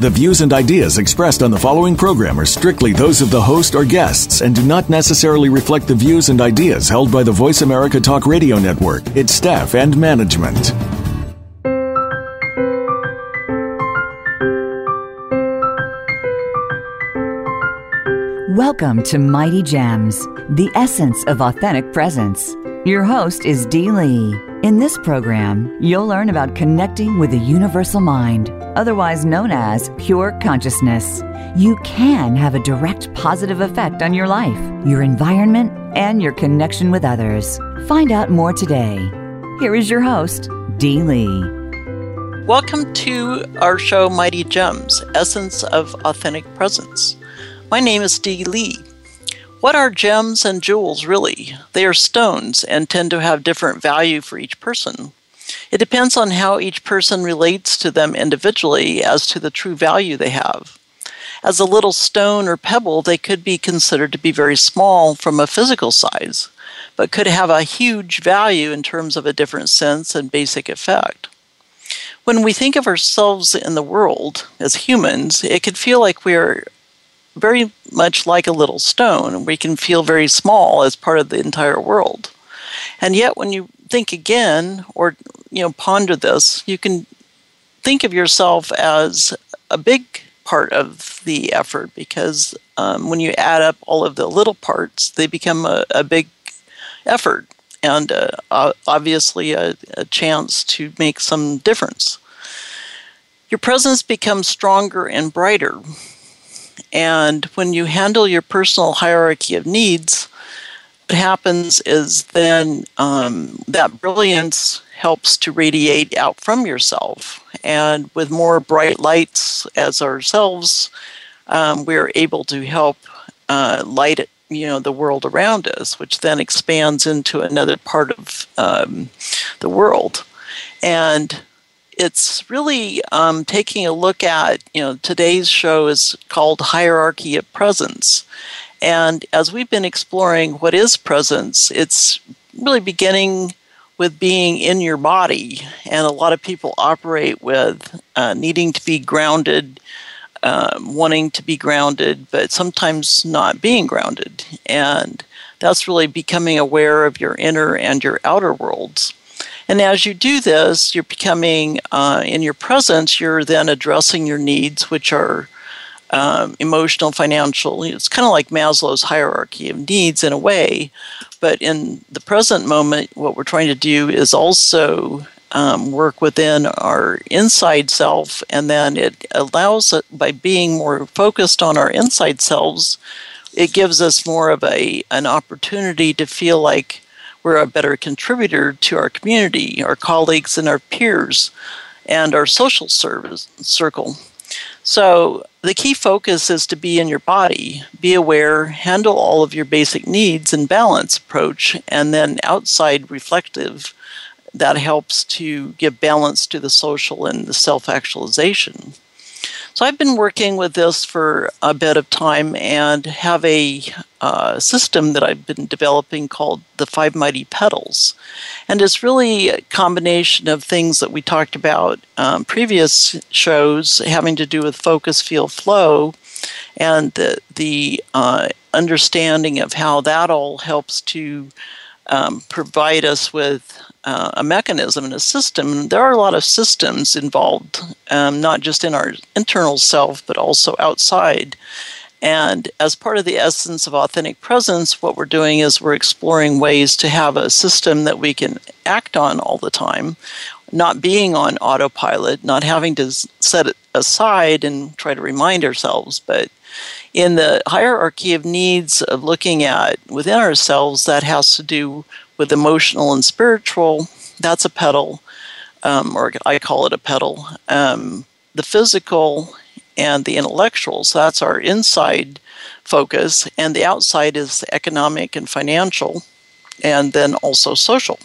The views and ideas expressed on the following program are strictly those of the host or guests and do not necessarily reflect the views and ideas held by the Voice America Talk Radio Network, its staff, and management. Welcome to Mighty Gems, the essence of authentic presence. Your host is Dee Lee. In this program, you'll learn about connecting with the universal mind otherwise known as pure consciousness. You can have a direct positive effect on your life, your environment, and your connection with others. Find out more today. Here is your host, Dee Lee. Welcome to our show, Mighty Gems Essence of Authentic Presence. My name is Dee Lee. What are gems and jewels really? They are stones and tend to have different value for each person. It depends on how each person relates to them individually as to the true value they have. As a little stone or pebble, they could be considered to be very small from a physical size, but could have a huge value in terms of a different sense and basic effect. When we think of ourselves in the world as humans, it could feel like we're very much like a little stone. We can feel very small as part of the entire world. And yet, when you think again or you know ponder this, you can think of yourself as a big part of the effort because um, when you add up all of the little parts, they become a, a big effort and uh, obviously a, a chance to make some difference. Your presence becomes stronger and brighter. And when you handle your personal hierarchy of needs, what happens is then um, that brilliance helps to radiate out from yourself. And with more bright lights as ourselves, um, we're able to help uh, light it, you know, the world around us, which then expands into another part of um, the world. And it's really um, taking a look at, you know, today's show is called Hierarchy of Presence. And as we've been exploring what is presence, it's really beginning with being in your body. And a lot of people operate with uh, needing to be grounded, um, wanting to be grounded, but sometimes not being grounded. And that's really becoming aware of your inner and your outer worlds. And as you do this, you're becoming uh, in your presence, you're then addressing your needs, which are um, emotional, financial. It's kind of like Maslow's hierarchy of needs in a way. But in the present moment, what we're trying to do is also um, work within our inside self, and then it allows by being more focused on our inside selves. It gives us more of a an opportunity to feel like we're a better contributor to our community, our colleagues, and our peers, and our social service circle. So the key focus is to be in your body, be aware, handle all of your basic needs and balance approach, and then outside reflective. That helps to give balance to the social and the self actualization. So I've been working with this for a bit of time and have a uh, system that I've been developing called the Five Mighty Petals. And it's really a combination of things that we talked about um, previous shows having to do with focus, feel, flow, and the, the uh, understanding of how that all helps to um, provide us with uh, a mechanism and a system. There are a lot of systems involved, um, not just in our internal self, but also outside. And as part of the essence of authentic presence, what we're doing is we're exploring ways to have a system that we can act on all the time, not being on autopilot, not having to set it aside and try to remind ourselves, but in the hierarchy of needs of looking at within ourselves, that has to do with emotional and spiritual. That's a petal, um, or I call it a petal. Um, the physical and the intellectual, so that's our inside focus, and the outside is economic and financial, and then also social.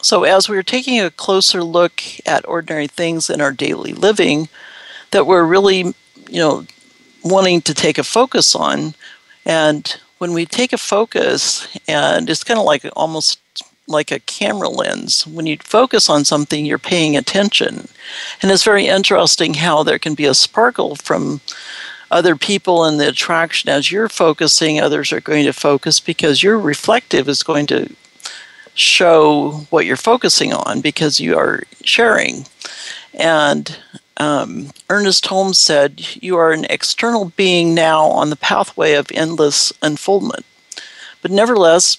So, as we're taking a closer look at ordinary things in our daily living that we're really, you know, wanting to take a focus on, and when we take a focus, and it's kind of like almost like a camera lens. When you focus on something, you're paying attention. And it's very interesting how there can be a sparkle from other people in the attraction. As you're focusing, others are going to focus because your reflective is going to show what you're focusing on because you are sharing. And um, Ernest Holmes said, You are an external being now on the pathway of endless unfoldment. But nevertheless,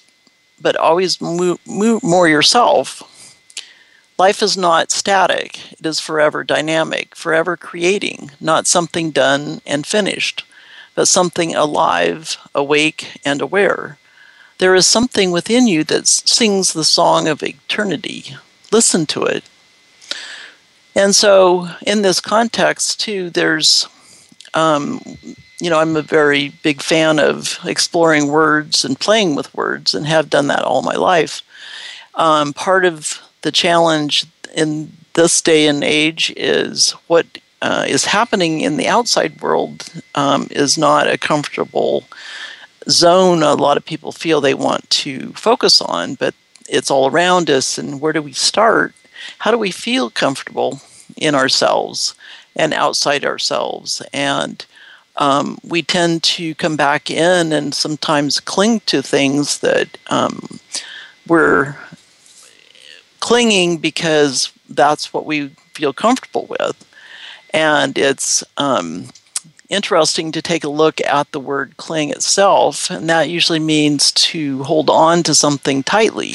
but always move, move more yourself. Life is not static, it is forever dynamic, forever creating, not something done and finished, but something alive, awake, and aware. There is something within you that sings the song of eternity. Listen to it. And so, in this context, too, there's um, you know, I'm a very big fan of exploring words and playing with words and have done that all my life. Um, part of the challenge in this day and age is what uh, is happening in the outside world um, is not a comfortable zone a lot of people feel they want to focus on, but it's all around us. And where do we start? How do we feel comfortable in ourselves and outside ourselves? And um, we tend to come back in and sometimes cling to things that um, we're clinging because that's what we feel comfortable with. And it's um, interesting to take a look at the word cling itself, and that usually means to hold on to something tightly.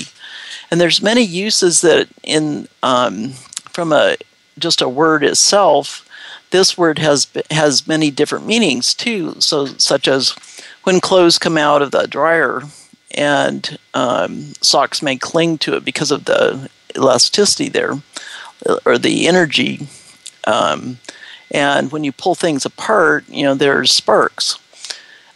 And there's many uses that in um, from a just a word itself this word has has many different meanings too. So, such as when clothes come out of the dryer and um, socks may cling to it because of the elasticity there or the energy. Um, and when you pull things apart, you know there's sparks.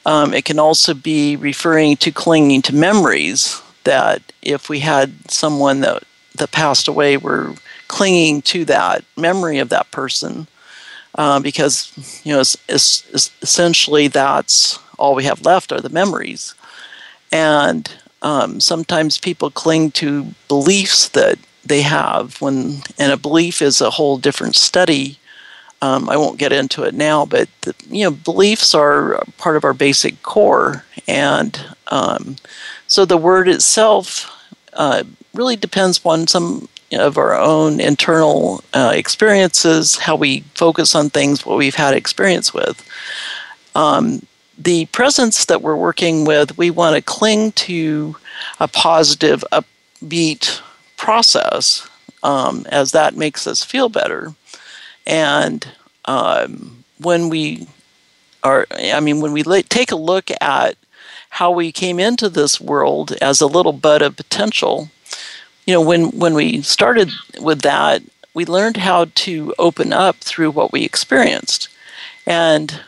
Um, it can also be referring to clinging to memories. That if we had someone that that passed away, we're clinging to that memory of that person uh, because you know it's, it's, it's essentially that's all we have left are the memories, and um, sometimes people cling to beliefs that they have when and a belief is a whole different study. Um, I won't get into it now, but the, you know beliefs are part of our basic core, and um, so the word itself uh, really depends on some of our own internal uh, experiences, how we focus on things, what we've had experience with. Um, the presence that we're working with, we want to cling to a positive, upbeat process um, as that makes us feel better. And um, when we are, I mean, when we take a look at how we came into this world as a little bud of potential, you know, when when we started with that, we learned how to open up through what we experienced, and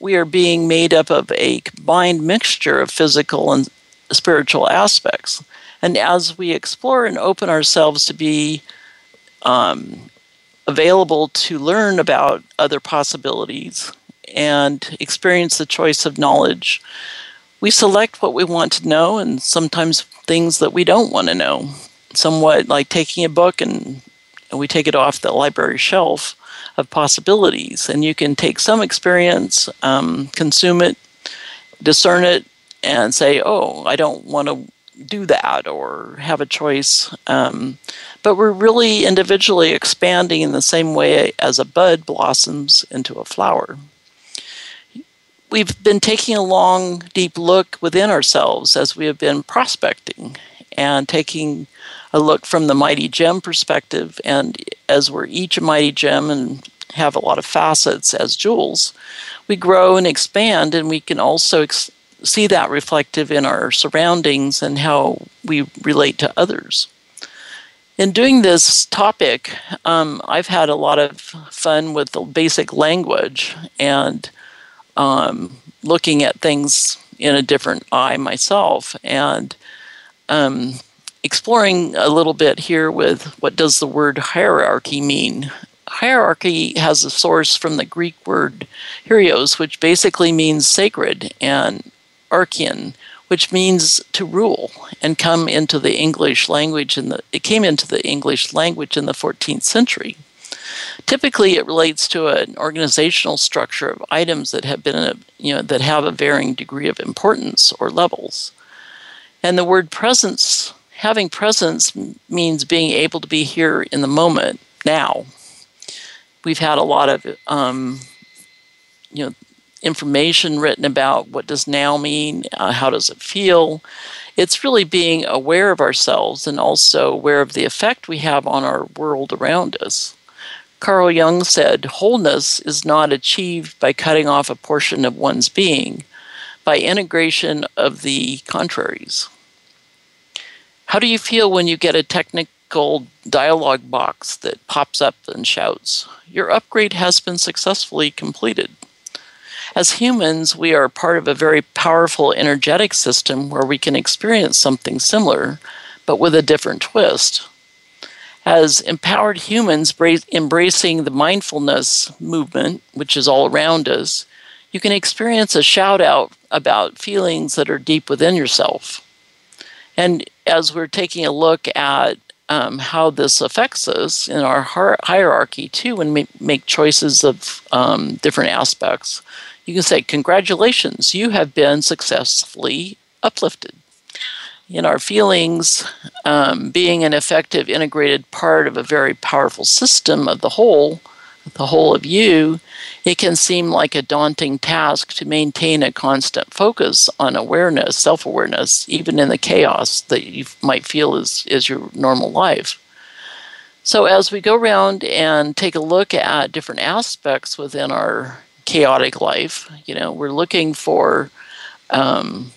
we are being made up of a combined mixture of physical and spiritual aspects. And as we explore and open ourselves to be um, available to learn about other possibilities and experience the choice of knowledge, we select what we want to know and sometimes things that we don't want to know somewhat like taking a book and, and we take it off the library shelf of possibilities. And you can take some experience, um, consume it, discern it, and say, oh, I don't want to do that or have a choice. Um, but we're really individually expanding in the same way as a bud blossoms into a flower. We've been taking a long, deep look within ourselves as we have been prospecting and taking a look from the mighty gem perspective. And as we're each a mighty gem and have a lot of facets as jewels, we grow and expand, and we can also ex- see that reflective in our surroundings and how we relate to others. In doing this topic, um, I've had a lot of fun with the basic language and um, looking at things in a different eye myself. And um, exploring a little bit here with what does the word hierarchy mean? Hierarchy has a source from the Greek word hieros, which basically means sacred, and archein, which means to rule and come into the English language in the it came into the English language in the 14th century. Typically, it relates to an organizational structure of items that have been, a, you know, that have a varying degree of importance or levels. And the word presence, having presence, means being able to be here in the moment now. We've had a lot of, um, you know, information written about what does now mean, uh, how does it feel. It's really being aware of ourselves and also aware of the effect we have on our world around us. Carl Jung said, Wholeness is not achieved by cutting off a portion of one's being, by integration of the contraries. How do you feel when you get a technical dialog box that pops up and shouts, Your upgrade has been successfully completed? As humans, we are part of a very powerful energetic system where we can experience something similar, but with a different twist as empowered humans embracing the mindfulness movement, which is all around us, you can experience a shout out about feelings that are deep within yourself. And as we're taking a look at um, how this affects us in our hierarchy, too, when we make choices of um, different aspects, you can say, Congratulations, you have been successfully uplifted. In our feelings, um, being an effective integrated part of a very powerful system of the whole, the whole of you, it can seem like a daunting task to maintain a constant focus on awareness, self awareness, even in the chaos that you might feel is, is your normal life. So, as we go around and take a look at different aspects within our chaotic life, you know, we're looking for um,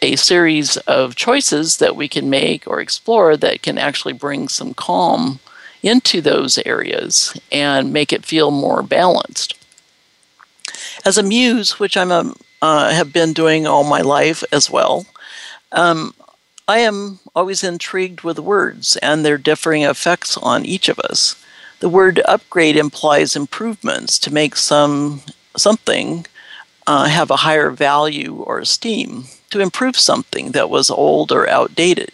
a series of choices that we can make or explore that can actually bring some calm into those areas and make it feel more balanced. As a muse, which I'm a, uh, have been doing all my life as well, um, I am always intrigued with words and their differing effects on each of us. The word upgrade implies improvements to make some something uh, have a higher value or esteem to improve something that was old or outdated,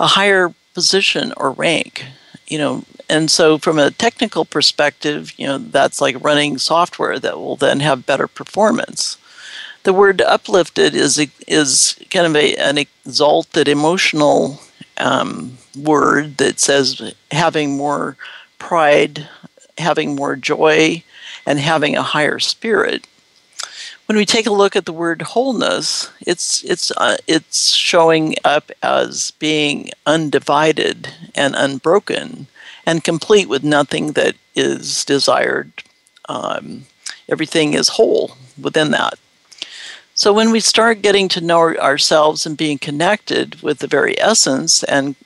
a higher position or rank, you know. And so, from a technical perspective, you know, that's like running software that will then have better performance. The word uplifted is is kind of a, an exalted emotional um, word that says having more pride, having more joy, and having a higher spirit when we take a look at the word wholeness, it's it's uh, it's showing up as being undivided and unbroken and complete with nothing that is desired. Um, everything is whole within that. So when we start getting to know ourselves and being connected with the very essence and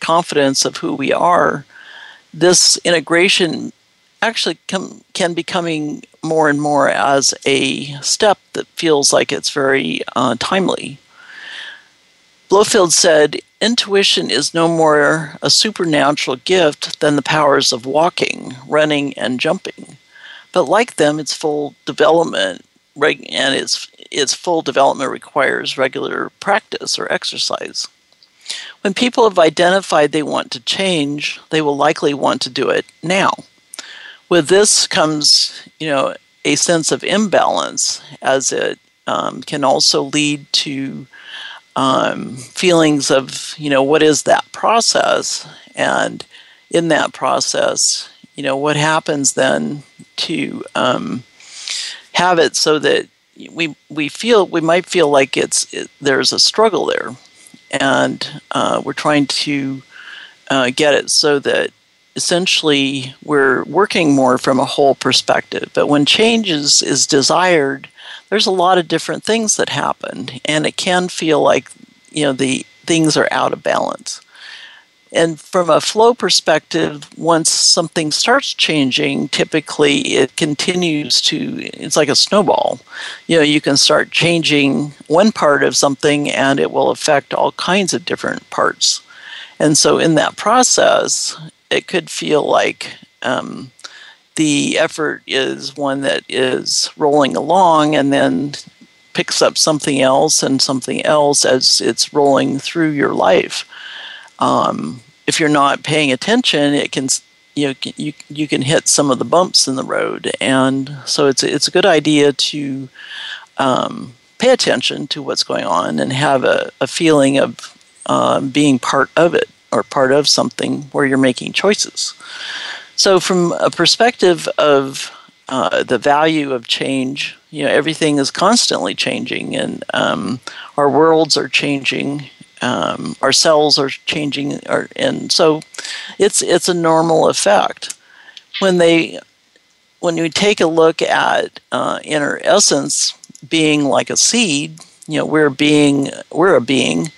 confidence of who we are, this integration actually com- can be coming more and more as a step that feels like it's very uh, timely. Blofeld said, Intuition is no more a supernatural gift than the powers of walking, running, and jumping. But like them, its full development and its, its full development requires regular practice or exercise. When people have identified they want to change, they will likely want to do it now with this comes, you know, a sense of imbalance as it um, can also lead to um, feelings of, you know, what is that process? And in that process, you know, what happens then to um, have it so that we we feel we might feel like it's it, there's a struggle there, and uh, we're trying to uh, get it so that essentially we're working more from a whole perspective. But when change is, is desired, there's a lot of different things that happen, and it can feel like you know the things are out of balance. And from a flow perspective, once something starts changing, typically it continues to, it's like a snowball. You know, you can start changing one part of something and it will affect all kinds of different parts And so, in that process, it could feel like um, the effort is one that is rolling along and then picks up something else and something else as it's rolling through your life. Um, if you're not paying attention, it can you know, you you can hit some of the bumps in the road, and so it's it's a good idea to um, pay attention to what's going on and have a, a feeling of uh, being part of it or part of something where you're making choices. So, from a perspective of uh, the value of change, you know, everything is constantly changing, and um, our worlds are changing, um, our cells are changing, or, and so it's it's a normal effect. When they, when you take a look at uh, inner essence being like a seed, you know, we're being we're a being,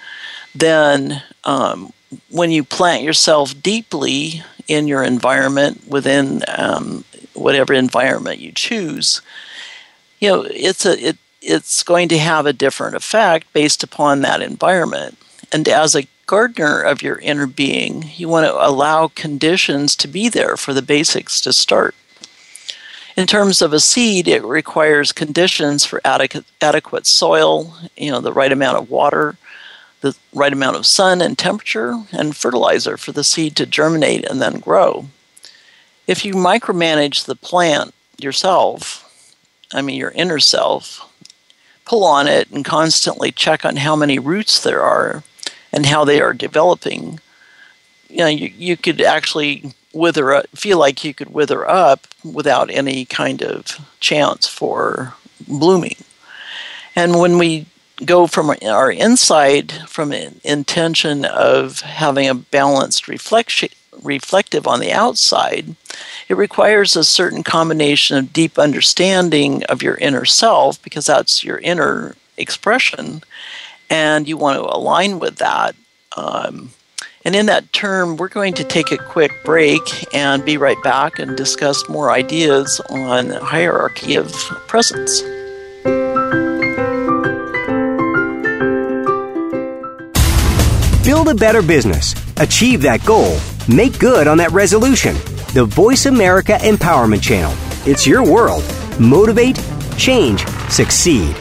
then um, when you plant yourself deeply in your environment within um, whatever environment you choose, you know it's a it it's going to have a different effect based upon that environment. And as a gardener of your inner being, you want to allow conditions to be there for the basics to start. In terms of a seed, it requires conditions for adequate, adequate soil, you know, the right amount of water, the right amount of sun and temperature and fertilizer for the seed to germinate and then grow. If you micromanage the plant yourself, I mean your inner self, pull on it and constantly check on how many roots there are and how they are developing, you know, you, you could actually wither up, feel like you could wither up without any kind of chance for blooming. And when we go from our inside from an intention of having a balanced reflection reflective on the outside it requires a certain combination of deep understanding of your inner self because that's your inner expression and you want to align with that um, and in that term we're going to take a quick break and be right back and discuss more ideas on hierarchy of presence Build a better business. Achieve that goal. Make good on that resolution. The Voice America Empowerment Channel. It's your world. Motivate, change, succeed.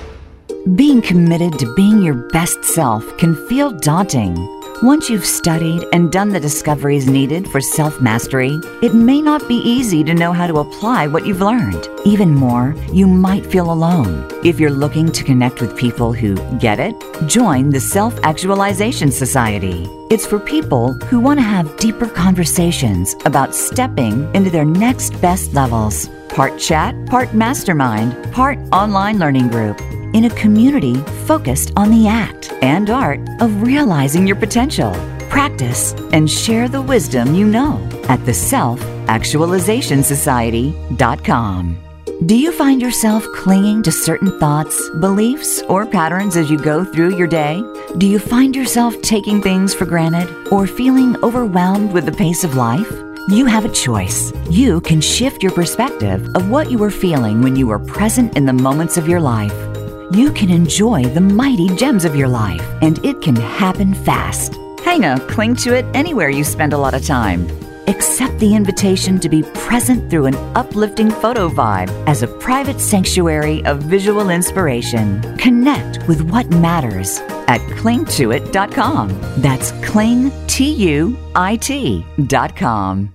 Being committed to being your best self can feel daunting. Once you've studied and done the discoveries needed for self mastery, it may not be easy to know how to apply what you've learned. Even more, you might feel alone. If you're looking to connect with people who get it, join the Self Actualization Society. It's for people who want to have deeper conversations about stepping into their next best levels. Part chat, part mastermind, part online learning group in a community focused on the act and art of realizing your potential. Practice and share the wisdom you know at the Self Actualization Society.com. Do you find yourself clinging to certain thoughts, beliefs, or patterns as you go through your day? Do you find yourself taking things for granted or feeling overwhelmed with the pace of life? You have a choice. You can shift your perspective of what you were feeling when you were present in the moments of your life you can enjoy the mighty gems of your life, and it can happen fast. Hang a cling to it anywhere you spend a lot of time. Accept the invitation to be present through an uplifting photo vibe as a private sanctuary of visual inspiration. Connect with what matters at clingtoit.com. That's cling, T U I T.com.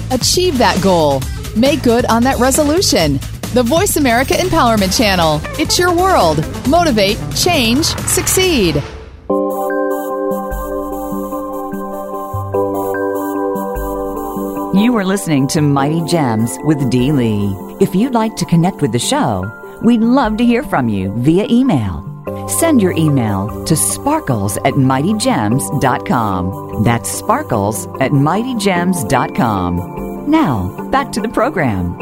Achieve that goal. Make good on that resolution. The Voice America Empowerment Channel. It's your world. Motivate, change, succeed. You are listening to Mighty Gems with Dee Lee. If you'd like to connect with the show, we'd love to hear from you via email Send your email to sparkles at mightygems.com. That's sparkles at mightygems.com. Now, back to the program.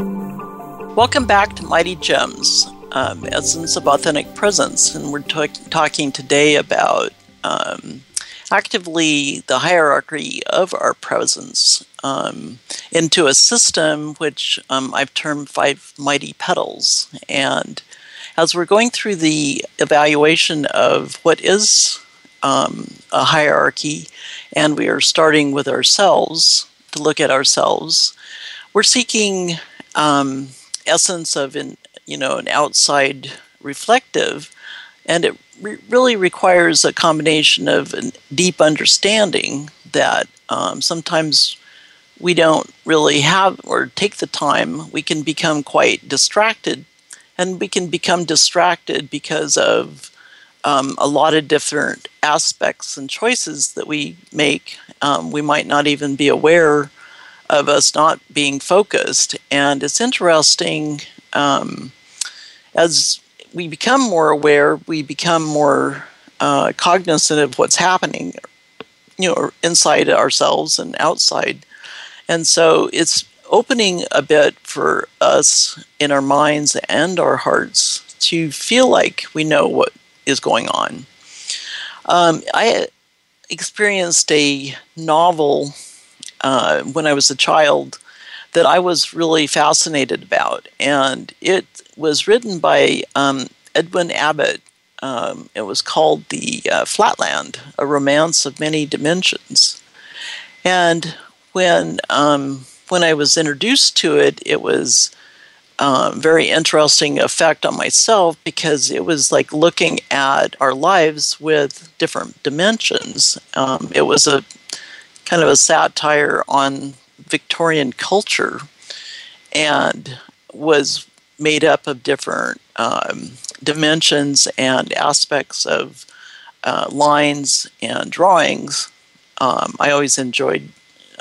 Welcome back to Mighty Gems, um, Essence of Authentic Presence. And we're t- talking today about um, actively the hierarchy of our presence um, into a system which um, I've termed five mighty petals. And as we're going through the evaluation of what is um, a hierarchy, and we are starting with ourselves to look at ourselves, we're seeking um, essence of in, you know an outside reflective, and it re- really requires a combination of a deep understanding that um, sometimes we don't really have or take the time. We can become quite distracted and we can become distracted because of um, a lot of different aspects and choices that we make. Um, we might not even be aware of us not being focused. And it's interesting um, as we become more aware, we become more uh, cognizant of what's happening, you know, inside ourselves and outside. And so it's opening a bit for us in our minds and our hearts to feel like we know what is going on. Um, I experienced a novel uh, when I was a child that I was really fascinated about, and it was written by um, Edwin Abbott. Um, it was called The uh, Flatland, A Romance of Many Dimensions. And when um, when I was introduced to it, it was uh, very interesting effect on myself because it was like looking at our lives with different dimensions. Um, it was a kind of a satire on Victorian culture and was made up of different um, dimensions and aspects of uh, lines and drawings. Um, I always enjoyed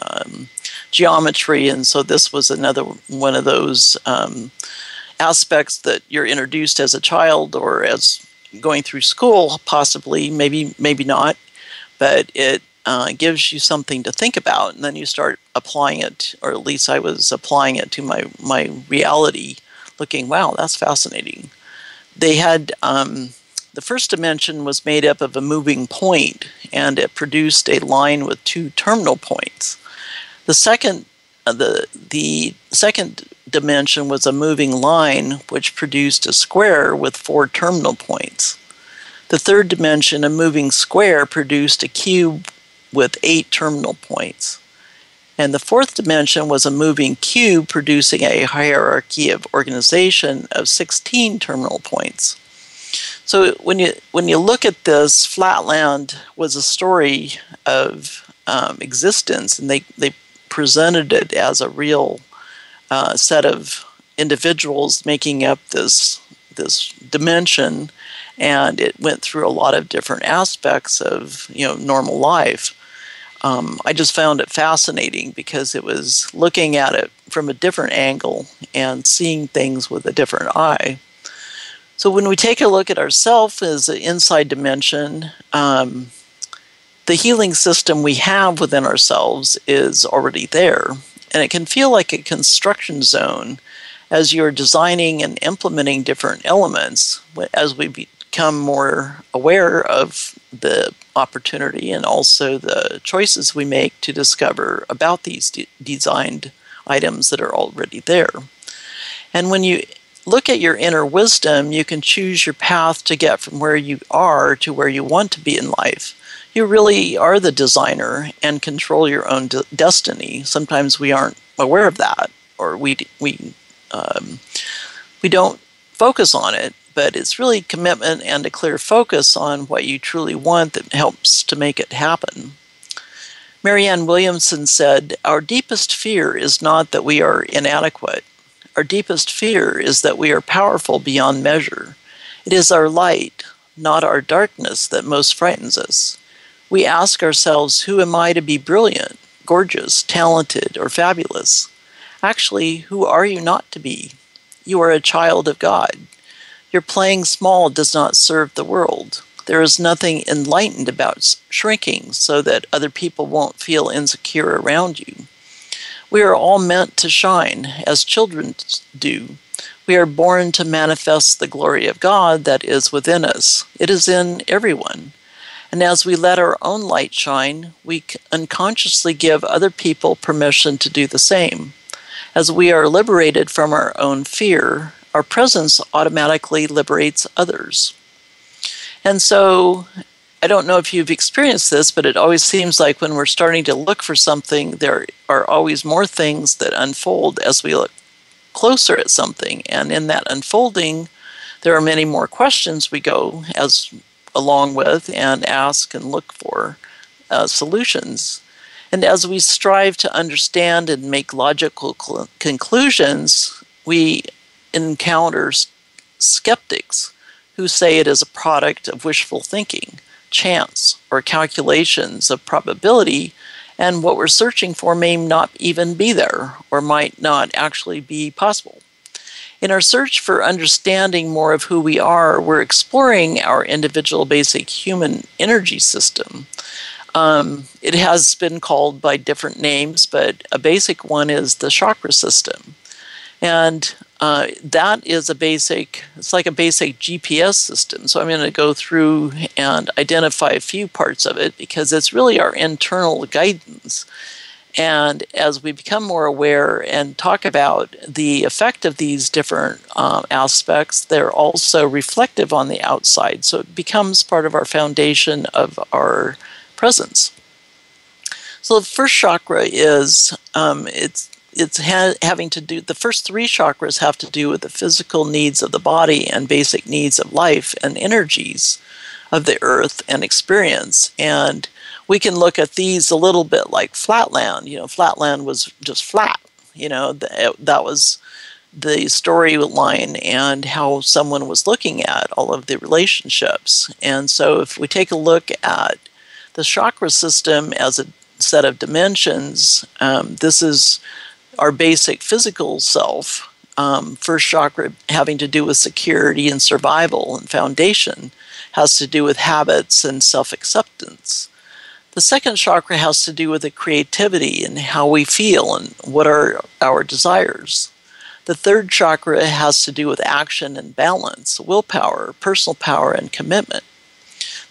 um, geometry, and so this was another one of those um, aspects that you're introduced as a child or as going through school, possibly, maybe, maybe not, but it uh, gives you something to think about, and then you start applying it, or at least I was applying it to my my reality, looking, wow, that's fascinating. They had um, the first dimension was made up of a moving point, and it produced a line with two terminal points. The second uh, the the second dimension was a moving line which produced a square with four terminal points. The third dimension, a moving square, produced a cube with eight terminal points. And the fourth dimension was a moving cube producing a hierarchy of organization of 16 terminal points. So when you when you look at this, Flatland was a story of um, existence, and they they presented it as a real uh, set of individuals making up this this dimension, and it went through a lot of different aspects of you know normal life. Um, I just found it fascinating because it was looking at it from a different angle and seeing things with a different eye. So when we take a look at ourselves as an inside dimension, um, the healing system we have within ourselves is already there. And it can feel like a construction zone as you're designing and implementing different elements as we become more aware of the opportunity and also the choices we make to discover about these de- designed items that are already there. And when you look at your inner wisdom, you can choose your path to get from where you are to where you want to be in life you really are the designer and control your own de- destiny. Sometimes we aren't aware of that, or we we um, we don't focus on it. But it's really commitment and a clear focus on what you truly want that helps to make it happen. Marianne Williamson said, Our deepest fear is not that we are inadequate. Our deepest fear is that we are powerful beyond measure. It is our light, not our darkness, that most frightens us we ask ourselves, who am I to be brilliant, gorgeous, talented, or fabulous? Actually, who are you not to be? You are a child of God. Your playing small does not serve the world. There is nothing enlightened about shrinking so that other people won't feel insecure around you. We are all meant to shine, as children do. We are born to manifest the glory of God that is within us. It is in everyone. And as we let our own light shine, we unconsciously give other people permission to do the same. As we are liberated from our own fear, our presence automatically liberates others. And so I don't know if you've experienced this, but it always seems like when we're starting to look for something, there are always more things that unfold as we look closer at something. And in that unfolding, there are many more questions we go as along with and ask and look for uh, solutions. And as we strive to understand and make logical cl- conclusions, we encounter skeptics who say it is a product of wishful thinking, chance, or calculations of probability, and what we're searching for may not even be there or might not actually be possible. In our search for understanding more of who we are, we're exploring our individual basic human energy system. Um, it has been called by different names, but a basic one is the chakra system. And uh, that is a basic, it's like a basic GPS system. So I'm going to go through and identify a few parts of it because it's really our internal guidance. And as we become more aware and talk about the effect of these different um, aspects, they're also reflective on the outside. So it becomes part of our foundation of our presence. So the first chakra is um, it's it's ha- having to do the first three chakras have to do with the physical needs of the body and basic needs of life and energies of the earth and experience and we can look at these a little bit like flatland you know flatland was just flat you know that was the storyline and how someone was looking at all of the relationships and so if we take a look at the chakra system as a set of dimensions. Um, this is our basic physical self. Um, first chakra having to do with security and survival and foundation has to do with habits and self acceptance. The second chakra has to do with the creativity and how we feel and what are our desires. The third chakra has to do with action and balance, willpower, personal power, and commitment.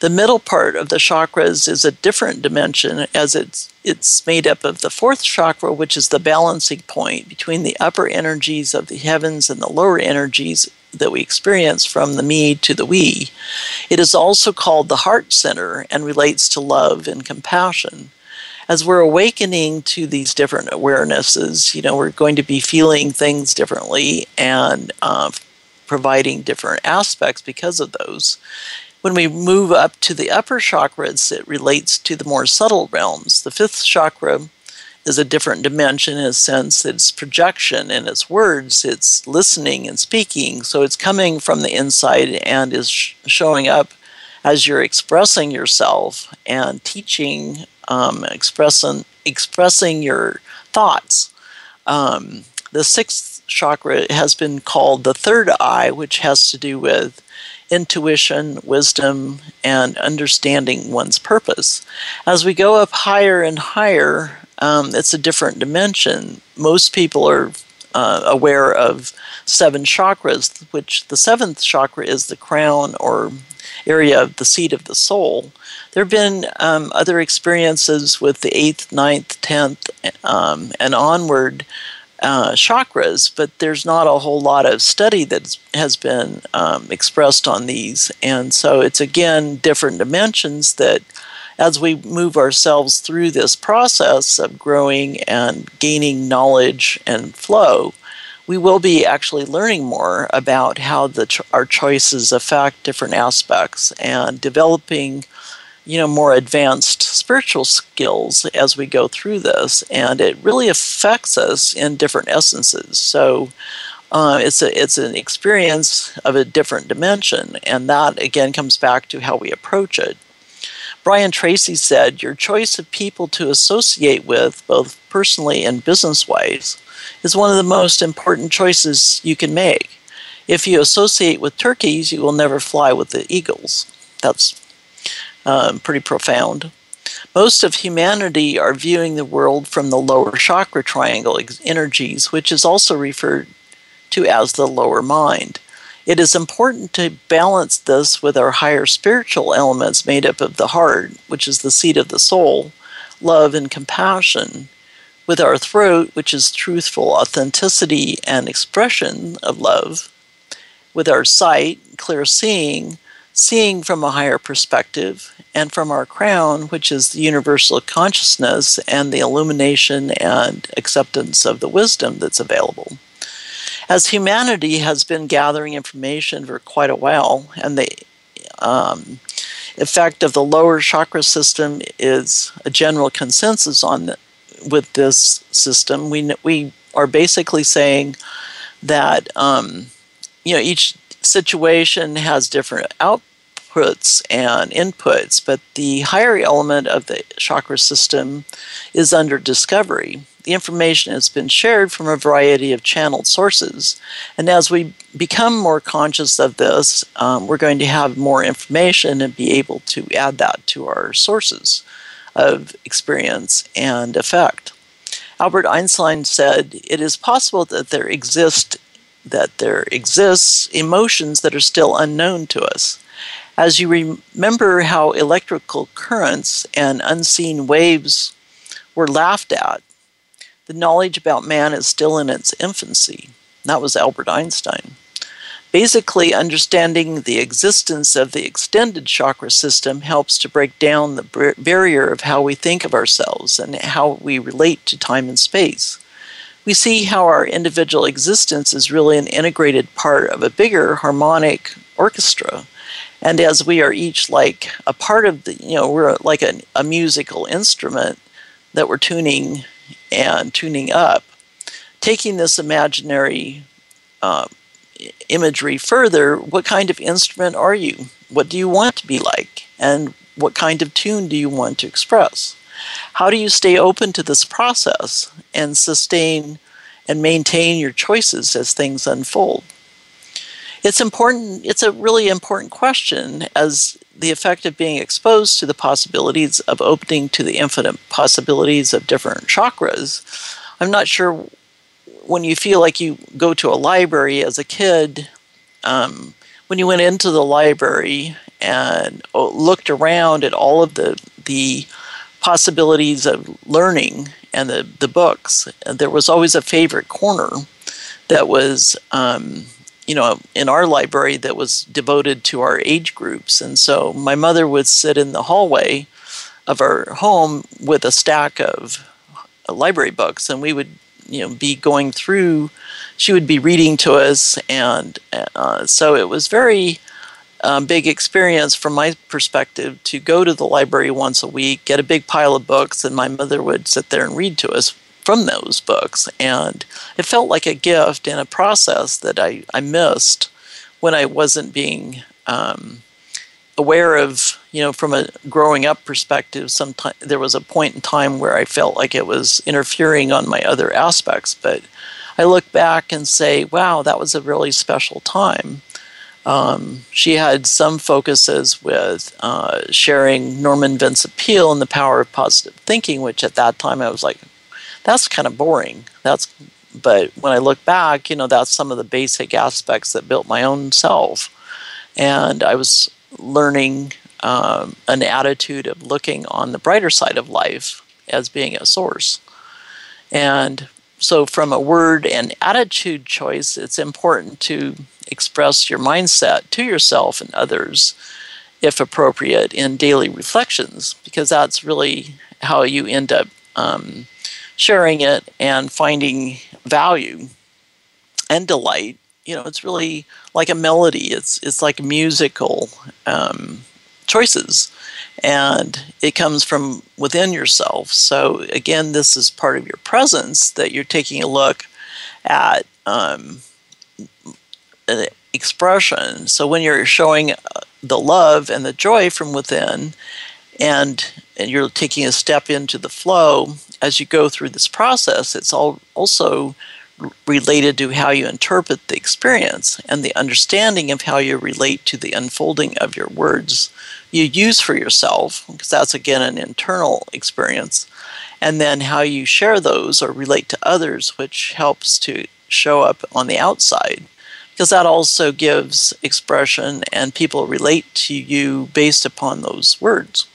The middle part of the chakras is a different dimension as it's it's made up of the fourth chakra, which is the balancing point between the upper energies of the heavens and the lower energies that we experience from the me to the we. It is also called the heart center and relates to love and compassion. As we're awakening to these different awarenesses, you know, we're going to be feeling things differently and uh, providing different aspects because of those. When we move up to the upper chakras, it relates to the more subtle realms. The fifth chakra is a different dimension in a sense. It's projection and it's words, it's listening and speaking. So it's coming from the inside and is sh- showing up as you're expressing yourself and teaching, um, expressing, expressing your thoughts. Um, the sixth chakra has been called the third eye, which has to do with intuition, wisdom, and understanding one's purpose. As we go up higher and higher, um, it's a different dimension. Most people are uh, aware of seven chakras, which the seventh chakra is the crown or area of the seat of the soul. There have been um, other experiences with the eighth, ninth, tenth, um, and onward uh, chakras, but there's not a whole lot of study that has been um, expressed on these. And so it's again different dimensions that as we move ourselves through this process of growing and gaining knowledge and flow, we will be actually learning more about how the our choices affect different aspects and developing you know more advanced spiritual skills as we go through this. And it really affects us in different essences. So uh, it's a it's an experience of a different dimension. And that again comes back to how we approach it brian tracy said your choice of people to associate with both personally and business wise is one of the most important choices you can make If you associate with turkeys, you will never fly with the eagles. That's um, pretty profound. Most of humanity are viewing the world from the lower chakra triangle energies, which is also referred to as the lower mind. It is important to balance this with our higher spiritual elements made up of the heart, which is the seat of the soul, love and compassion, with our throat, which is truthful authenticity and expression of love, with our sight, clear seeing, seeing from a higher perspective, and from our crown, which is the universal consciousness and the illumination and acceptance of the wisdom that's available as humanity has been gathering information for quite a while, and the um, effect of the lower chakra system is a general consensus on the, with this system. We we are basically saying that um, you know each situation has different outputs and inputs, but the higher element of the chakra system is under discovery the information has been shared from a variety of channeled sources. And as we become more conscious of this, um, we're going to have more information and be able to add that to our sources of experience and effect. Albert Einstein said, "It is possible that there exist that there exists emotions that are still unknown to us." As you remember how electrical currents and unseen waves were laughed at the knowledge about man is still in its infancy. That was Albert Einstein. Basically, understanding the existence of the extended chakra system helps to break down the barrier of how we think of ourselves and how we relate to time and space. We see how our individual existence is really an integrated part of a bigger harmonic orchestra. And as we are each like a part of the, you know, we're like a, a musical instrument that we're tuning and tuning up, taking this imaginary uh, imagery further, what kind of instrument are you? What do you want to be like? And what kind of tune do you want to express? How do you stay open to this process and sustain and maintain your choices as things unfold? It's important, it's a really important question as the effect of being exposed to the possibilities of opening to the infinite possibilities of different chakras. I'm not sure when you feel like you go to a library as a kid, um, when you went into the library and uh, looked around at all of the the possibilities of learning and the, the books, there was always a favorite corner that was um, you know, in our library that was devoted to our age groups. And so my mother would sit in the hallway of our home with a stack of library books, and we would, you know, be going through. She would be reading to us, and uh, so it was very um, big experience from my perspective to go to the library once a week, get a big pile of books, and my mother would sit there and read to us from those books. And it felt like a gift and a process that I, I missed when I wasn't being um, aware of, you know, from a growing up perspective. Sometimes there was a point in time where I felt like it was interfering on my other aspects. But I look back and say, wow, that was a really special time. Um, she had some focuses with uh, sharing Norman Vincent Peale and the power of positive thinking, which at that time I was like, that's kind of boring. That's but when I look back, you know, that's some of the basic aspects that built my own self. And I was learning um, an attitude of looking on the brighter side of life as being a source. And so, from a word and attitude choice, it's important to express your mindset to yourself and others, if appropriate, in daily reflections, because that's really how you end up um, sharing it and finding value and delight. You know, it's really like a melody. It's it's like musical um, choices, and it comes from within yourself. So again, this is part of your presence that you're taking a look at um, expression. So when you're showing uh, the love and the joy from within, and and you're taking a step into the flow as you go through this process, it's all also related to how you interpret the experience and the understanding of how you relate to the unfolding of your words you use for yourself, because that's again an internal experience, and then how you share those or relate to others, which helps to show up on the outside. Because that also gives expression and people relate to you based upon those words.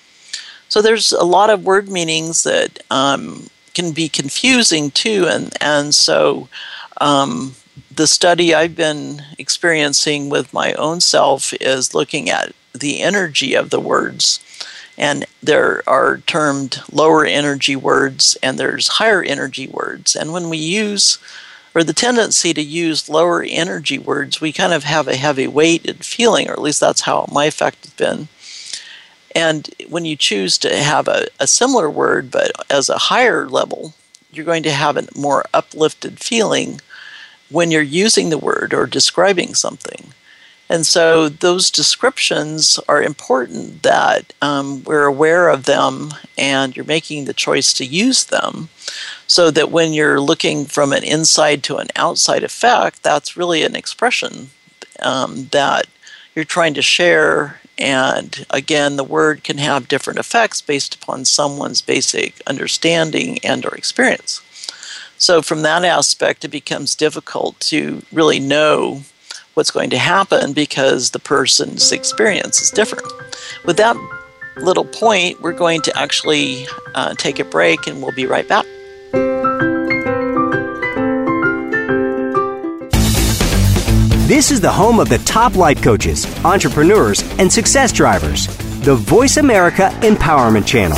So there's a lot of word meanings that um, can be confusing too, and and so um, the study I've been experiencing with my own self is looking at the energy of the words. And there are termed lower energy words and there's higher energy words. And when we use, or the tendency to use lower energy words, we kind of have a heavy weighted feeling, or at least that's how my effect has been. And when you choose to have a, a similar word, but as a higher level, you're going to have a more uplifted feeling when you're using the word or describing something. And so those descriptions are important that um, we're aware of them and you're making the choice to use them so that when you're looking from an inside to an outside effect, that's really an expression um, that you're trying to share. And again, the word can have different effects based upon someone's basic understanding and or experience. So from that aspect, it becomes difficult to really know what's going to happen because the person's experience is different. With that little point, we're going to actually uh, take a break and we'll be right back. This is the home of the top life coaches, entrepreneurs, and success drivers. The Voice America Empowerment Channel.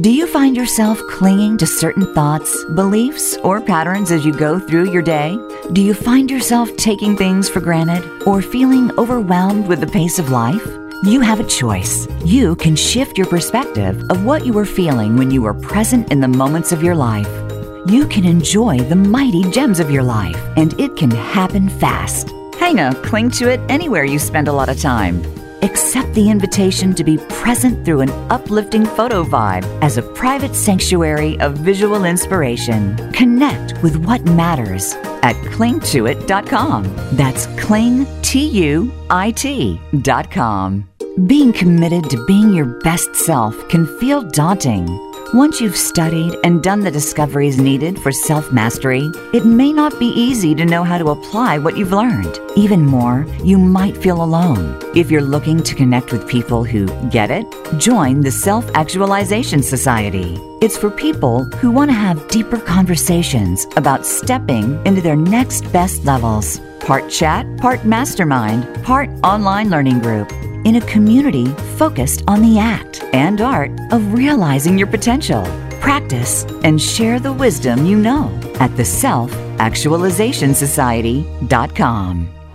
Do you find yourself clinging to certain thoughts, beliefs, or patterns as you go through your day? Do you find yourself taking things for granted or feeling overwhelmed with the pace of life? You have a choice. You can shift your perspective of what you were feeling when you were present in the moments of your life. You can enjoy the mighty gems of your life, and it can happen fast. Hang a cling to it anywhere you spend a lot of time. Accept the invitation to be present through an uplifting photo vibe as a private sanctuary of visual inspiration. Connect with what matters at clingtoit.com. That's cling, T U I T.com. Being committed to being your best self can feel daunting. Once you've studied and done the discoveries needed for self mastery, it may not be easy to know how to apply what you've learned. Even more, you might feel alone. If you're looking to connect with people who get it, join the Self Actualization Society. It's for people who want to have deeper conversations about stepping into their next best levels. Part chat, part mastermind, part online learning group in a community focused on the act and art of realizing your potential. Practice and share the wisdom you know at the Self Actualization Society.com.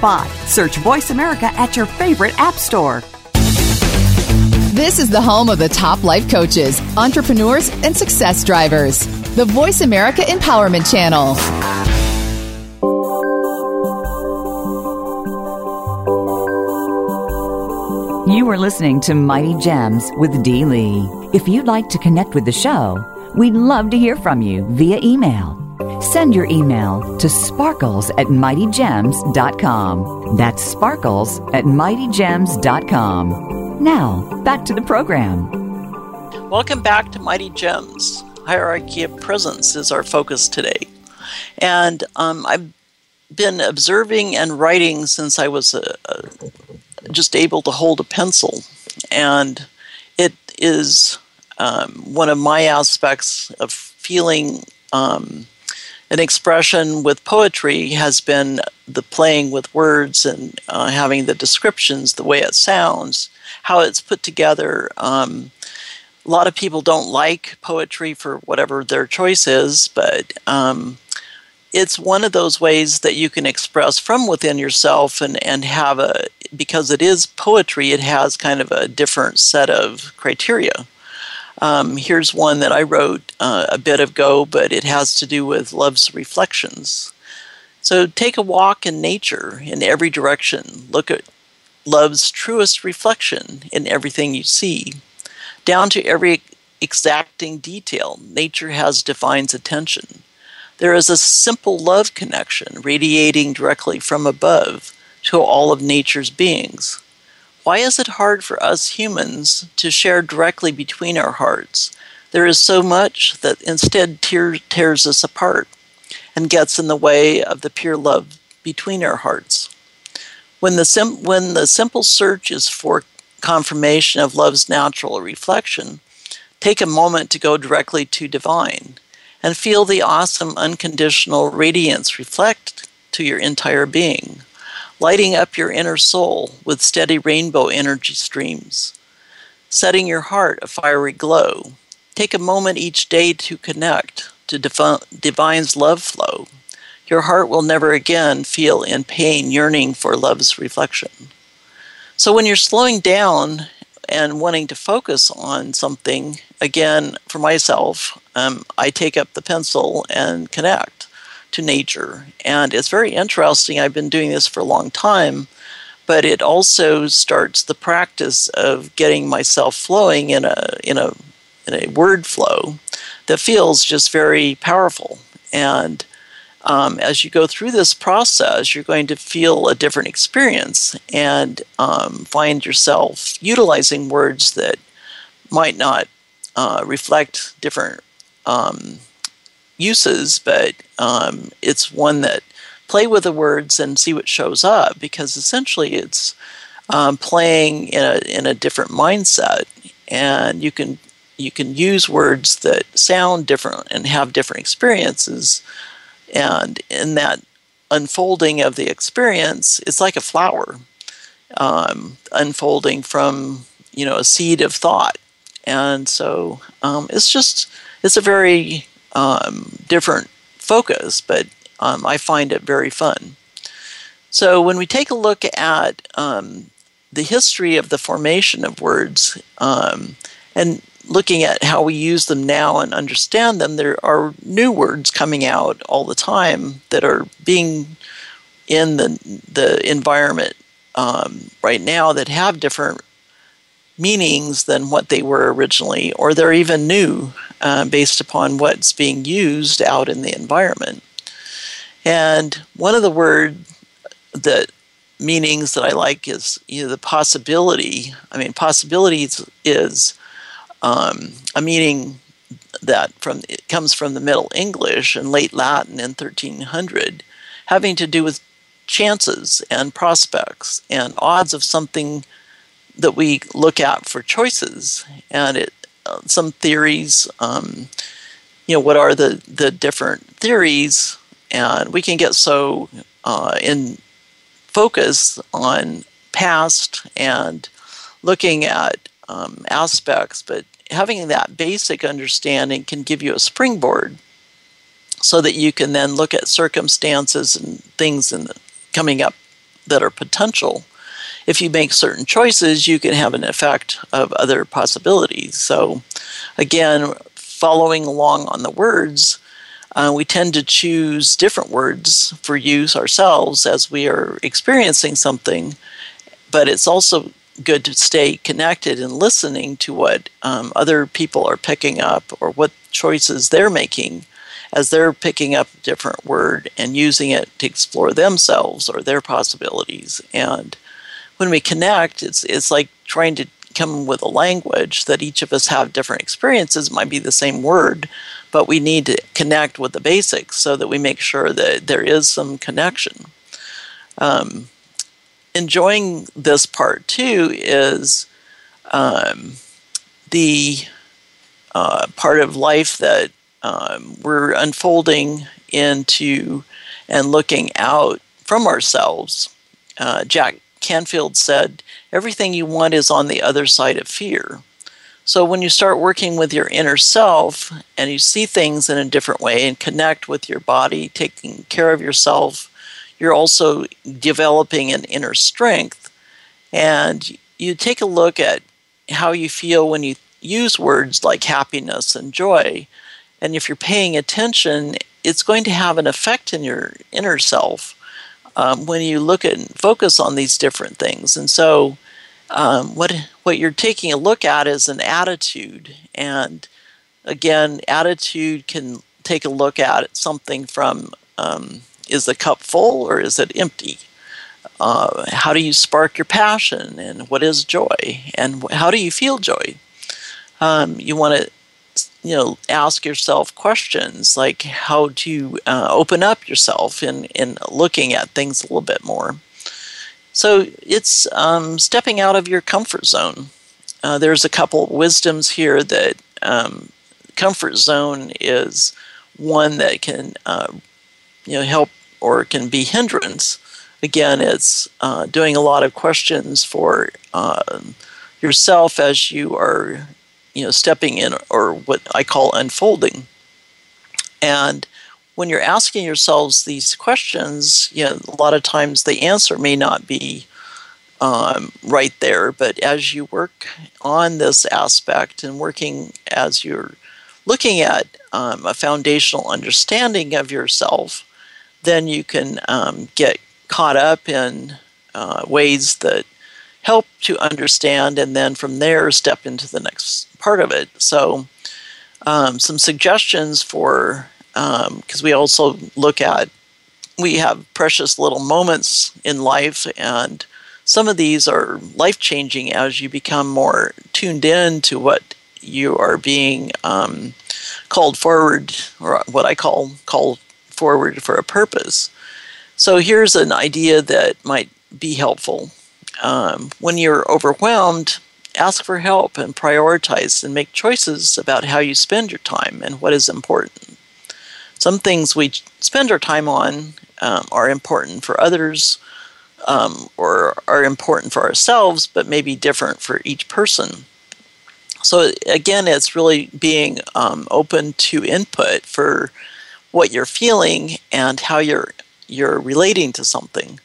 spot spot. Search Voice America at your favorite app store. This is the home of the top life coaches, entrepreneurs, and success drivers. The Voice America Empowerment Channel. You are listening to Mighty Gems with Dee Lee. If you'd like to connect with the show, we'd love to hear from you via email Send your email to sparkles at mightygems.com. That's sparkles at mightygems.com. Now, back to the program. Welcome back to Mighty Gems. Hierarchy of Presence is our focus today. And um, I've been observing and writing since I was a, a, just able to hold a pencil. And it is um, one of my aspects of feeling um, an expression with poetry has been the playing with words and uh, having the descriptions, the way it sounds, how it's put together. Um, a lot of people don't like poetry for whatever their choice is, but um, it's one of those ways that you can express from within yourself and, and have a because it is poetry it has kind of a different set of criteria um, here's one that i wrote uh, a bit ago but it has to do with love's reflections. So take a walk in nature in every direction. Look at love's truest reflection in everything you see. Down to every exacting detail nature has defines attention. There is a simple love connection radiating directly from above to all of nature's beings. Why is it hard for us humans to share directly between our hearts? There is so much that instead tear, tears us apart and gets in the way of the pure love between our hearts. When the, sim- when the simple search is for confirmation of love's natural reflection, take a moment to go directly to divine and feel the awesome unconditional radiance reflect to your entire being, lighting up your inner soul with steady rainbow energy streams, setting your heart a fiery glow. Take a moment each day to connect to divine's love flow. Your heart will never again feel in pain, yearning for love's reflection. So, when you're slowing down and wanting to focus on something, again, for myself, um, I take up the pencil and connect to nature. And it's very interesting. I've been doing this for a long time, but it also starts the practice of getting myself flowing in a in a in a word flow that feels just very powerful. And um, as you go through this process, you're going to feel a different experience and um, find yourself utilizing words that might not uh, reflect different um, uses, but um, it's one that play with the words and see what shows up because essentially it's um, playing in a in a different mindset, and you can you can use words that sound different and have different experiences. And in that unfolding of the experience, it's like a flower um, unfolding from you know a seed of thought, and so um, it's just it's a very um, different focus, but um, I find it very fun. So when we take a look at um, the history of the formation of words, um, and looking at how we use them now and understand them, there are new words coming out all the time that are being in the the environment um, right now that have different meanings than what they were originally, or they're even new uh, based upon what's being used out in the environment. And one of the word that meanings that I like is you know the possibility. I mean, possibilities is um, a meaning that from it comes from the Middle English and late Latin in 1300, having to do with chances and prospects and odds of something that we look at for choices. And it uh, some theories, um, you know, what are the the different theories, and we can get so uh, in focus on past and looking at um, aspects, but having that basic understanding can give you a springboard so that you can then look at circumstances and things in the, coming up that are potential. If you make certain choices, you can have an effect of other possibilities. So, again, following along on the words, uh, we tend to choose different words for use ourselves as we are experiencing something, but it's also good to stay connected and listening to what um, other people are picking up or what choices they're making as they're picking up a different word and using it to explore themselves or their possibilities. And when we connect, it's it's like trying to come with a language that each of us have different experiences. It might be the same word, but we need to connect with the basics so that we make sure that there is some connection. Um, enjoying this part too is um, the uh, part of life that um, we're unfolding into and looking out from ourselves. Uh, Jack Canfield said, Everything you want is on the other side of fear. So when you start working with your inner self and you see things in a different way and connect with your body, taking care of yourself, you're also developing an inner strength. And you take a look at how you feel when you use words like happiness and joy. And if you're paying attention, it's going to have an effect in your inner self um, when you look at and focus on these different things. And so, um, what what you're taking a look at is an attitude, and again, attitude can take a look at something from um, is the cup full or is it empty? Uh, how do you spark your passion, and what is joy, and how do you feel joy? Um, you want to you know ask yourself questions like how to uh, open up yourself in in looking at things a little bit more? So it's um, stepping out of your comfort zone. Uh, there's a couple wisdoms here that um, comfort zone is one that can uh, you know help or can be hindrance. Again it's uh, doing a lot of questions for uh, yourself as you are you know stepping in or what I call unfolding. And when you're asking yourselves these questions, you know, a lot of times the answer may not be um, right there, but as you work on this aspect and working as you're looking at um, a foundational understanding of yourself, then you can um, get caught up in uh, ways that help to understand, and then from there step into the next part of it. So, um, some suggestions for because um, we also look at we have precious little moments in life, and some of these are life changing as you become more tuned in to what you are being um, called forward, or what I call called forward for a purpose. So here's an idea that might be helpful um, when you're overwhelmed, ask for help and prioritize and make choices about how you spend your time and what is important. Some things we spend our time on um, are important for others um, or are important for ourselves, but may be different for each person. So, again, it's really being um, open to input for what you're feeling and how you're, you're relating to something.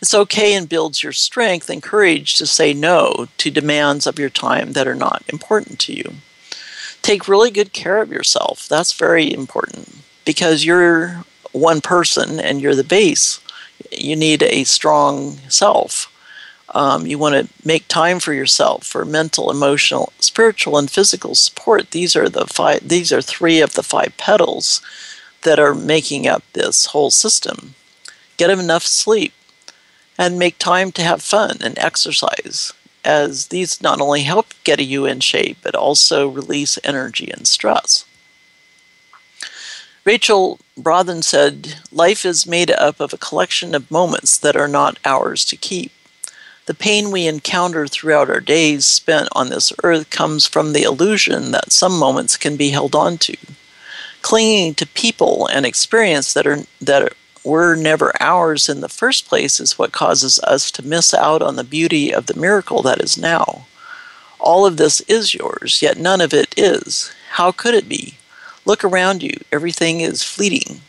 It's okay and builds your strength and courage to say no to demands of your time that are not important to you. Take really good care of yourself. That's very important because you're one person and you're the base. You need a strong self. Um, you want to make time for yourself for mental, emotional, spiritual, and physical support. These are the five. These are three of the five petals that are making up this whole system. Get enough sleep and make time to have fun and exercise, as these not only help get you in shape, but also release energy and stress. Rachel Brathen said, Life is made up of a collection of moments that are not ours to keep. The pain we encounter throughout our days spent on this earth comes from the illusion that some moments can be held on to. Clinging to people and experience that are that were never ours in the first place is what causes us to miss out on the beauty of the miracle that is now. All of this is yours, yet none of it is. How could it be? Look around you, everything is fleeting.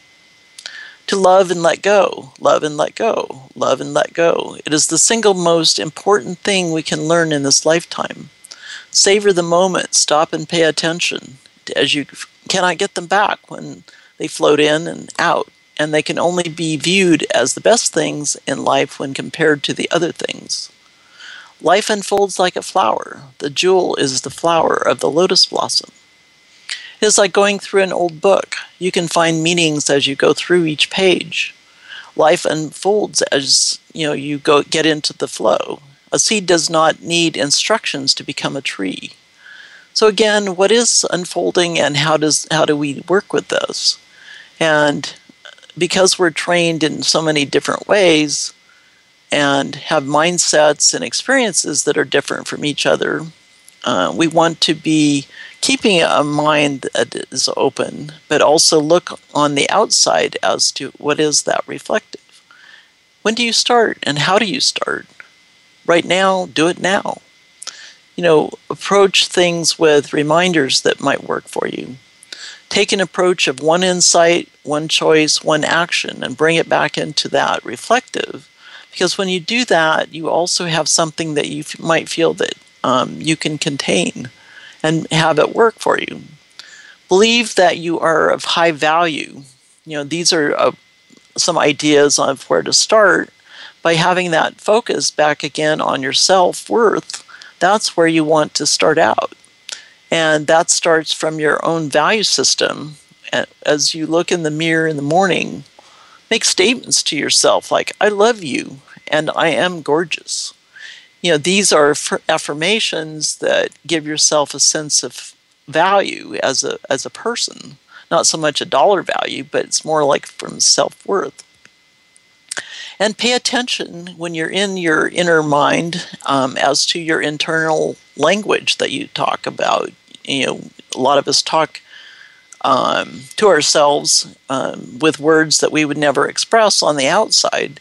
To love and let go, love and let go, love and let go. It is the single most important thing we can learn in this lifetime. Savor the moment, stop and pay attention, as you cannot get them back when they float in and out and they can only be viewed as the best things in life when compared to the other things. Life unfolds like a flower. The jewel is the flower of the lotus blossom. It is like going through an old book. You can find meanings as you go through each page. Life unfolds as you know you go get into the flow. A seed does not need instructions to become a tree. So again, what is unfolding and how does how do we work with this? And because we're trained in so many different ways and have mindsets and experiences that are different from each other, uh, we want to be keeping a mind that is open, but also look on the outside as to what is that reflective. When do you start and how do you start? Right now, do it now. you know, approach things with reminders that might work for you. Take an approach of one insight, one choice, one action, and bring it back into that reflective. Because when you do that, you also have something that you f- might feel that um, you can contain and have it work for you. Believe that you are of high value. You know, these are uh, some ideas of where to start by having that focus back again on your self worth. That's where you want to start out. And that starts from your own value system. As you look in the mirror in the morning, make statements to yourself like, I love you and I am gorgeous. You know, these are affirmations that give yourself a sense of value as a, as a person. Not so much a dollar value, but it's more like from self worth. And pay attention when you're in your inner mind um, as to your internal language that you talk about. You know, a lot of us talk um, to ourselves um, with words that we would never express on the outside.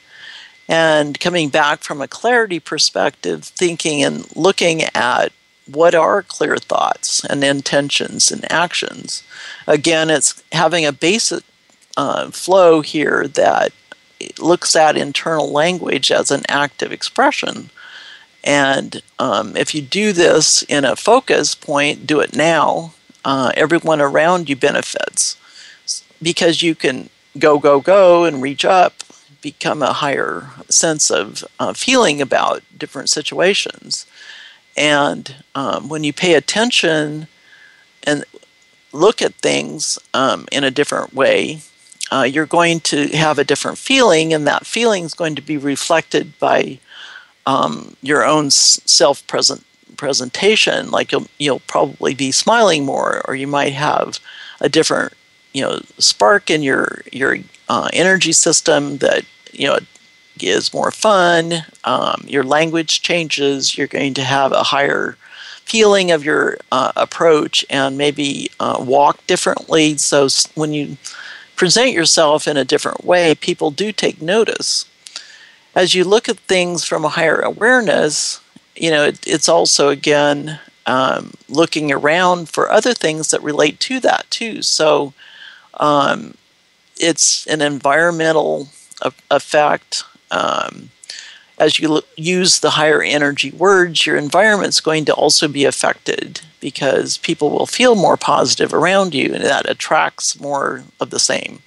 And coming back from a clarity perspective, thinking and looking at what are clear thoughts and intentions and actions. Again, it's having a basic uh, flow here that looks at internal language as an active expression. And um, if you do this in a focus point, do it now, uh, everyone around you benefits because you can go, go, go and reach up, become a higher sense of uh, feeling about different situations. And um, when you pay attention and look at things um, in a different way, uh, you're going to have a different feeling, and that feeling is going to be reflected by um, your own self present presentation. Like you'll you'll probably be smiling more, or you might have a different you know spark in your your uh, energy system that you know is more fun. Um, your language changes. You're going to have a higher feeling of your uh, approach and maybe uh, walk differently. So when you present yourself in a different way, people do take notice. As you look at things from a higher awareness, you know, it, it's also again um, looking around for other things that relate to that too. So um, it's an environmental effect. Um, as you use the higher energy words, your environment's going to also be affected because people will feel more positive around you and that attracts more of the same.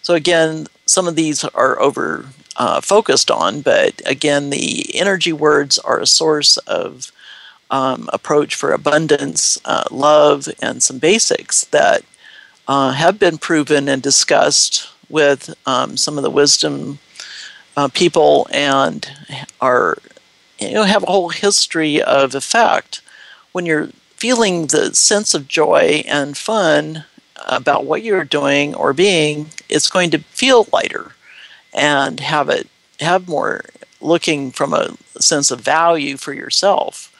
So, again, some of these are over uh, focused on, but again, the energy words are a source of um, approach for abundance, uh, love, and some basics that uh, have been proven and discussed with um, some of the wisdom uh, people and are you know have a whole history of effect when you're feeling the sense of joy and fun about what you're doing or being it's going to feel lighter and have it have more looking from a sense of value for yourself.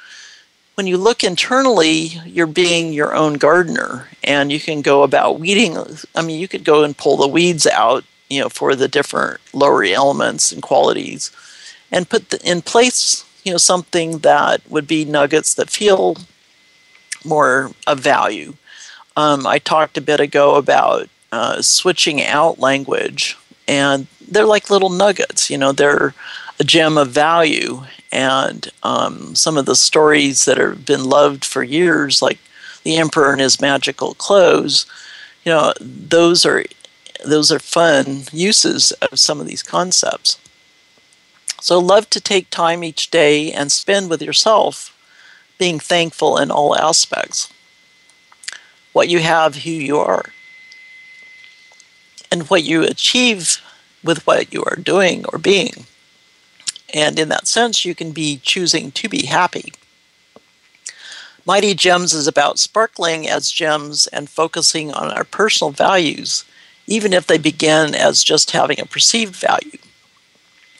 When you look internally you're being your own gardener and you can go about weeding i mean you could go and pull the weeds out you know, for the different lower elements and qualities, and put in place, you know, something that would be nuggets that feel more of value. Um, I talked a bit ago about uh, switching out language, and they're like little nuggets. You know, they're a gem of value. And um, some of the stories that have been loved for years, like the Emperor and his magical clothes, you know, those are those are fun uses of some of these concepts. So, love to take time each day and spend with yourself, being thankful in all aspects. What you have, who you are, and what you achieve with what you are doing or being. And in that sense, you can be choosing to be happy. Mighty Gems is about sparkling as gems and focusing on our personal values even if they begin as just having a perceived value.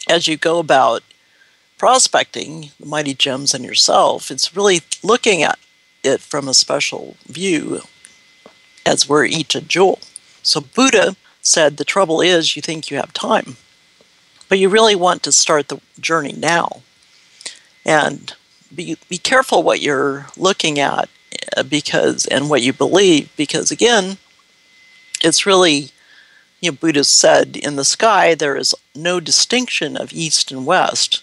As you go about prospecting the mighty gems in yourself, it's really looking at it from a special view as we're each a jewel. So Buddha said the trouble is you think you have time, but you really want to start the journey now. And be, be careful what you're looking at uh, because and what you believe because again it's really you know buddha said in the sky there is no distinction of east and west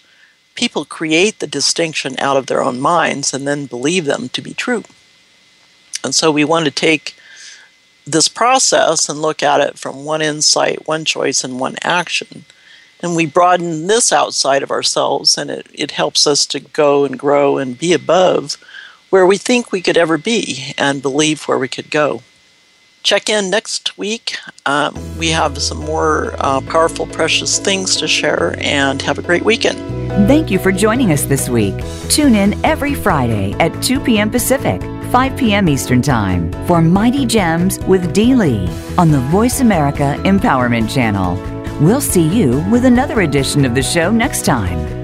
people create the distinction out of their own minds and then believe them to be true. And so we want to take this process and look at it from one insight one choice and one action. And we broaden this outside of ourselves and it, it helps us to go and grow and be above where we think we could ever be and believe where we could go check in next week um, we have some more uh, powerful precious things to share and have a great weekend Thank you for joining us this week. Tune in every Friday at 2 p.m. Pacific, 5 p.m. Eastern Time for Mighty Gems with Dee Lee on the Voice America Empowerment Channel. We'll see you with another edition of the show next time.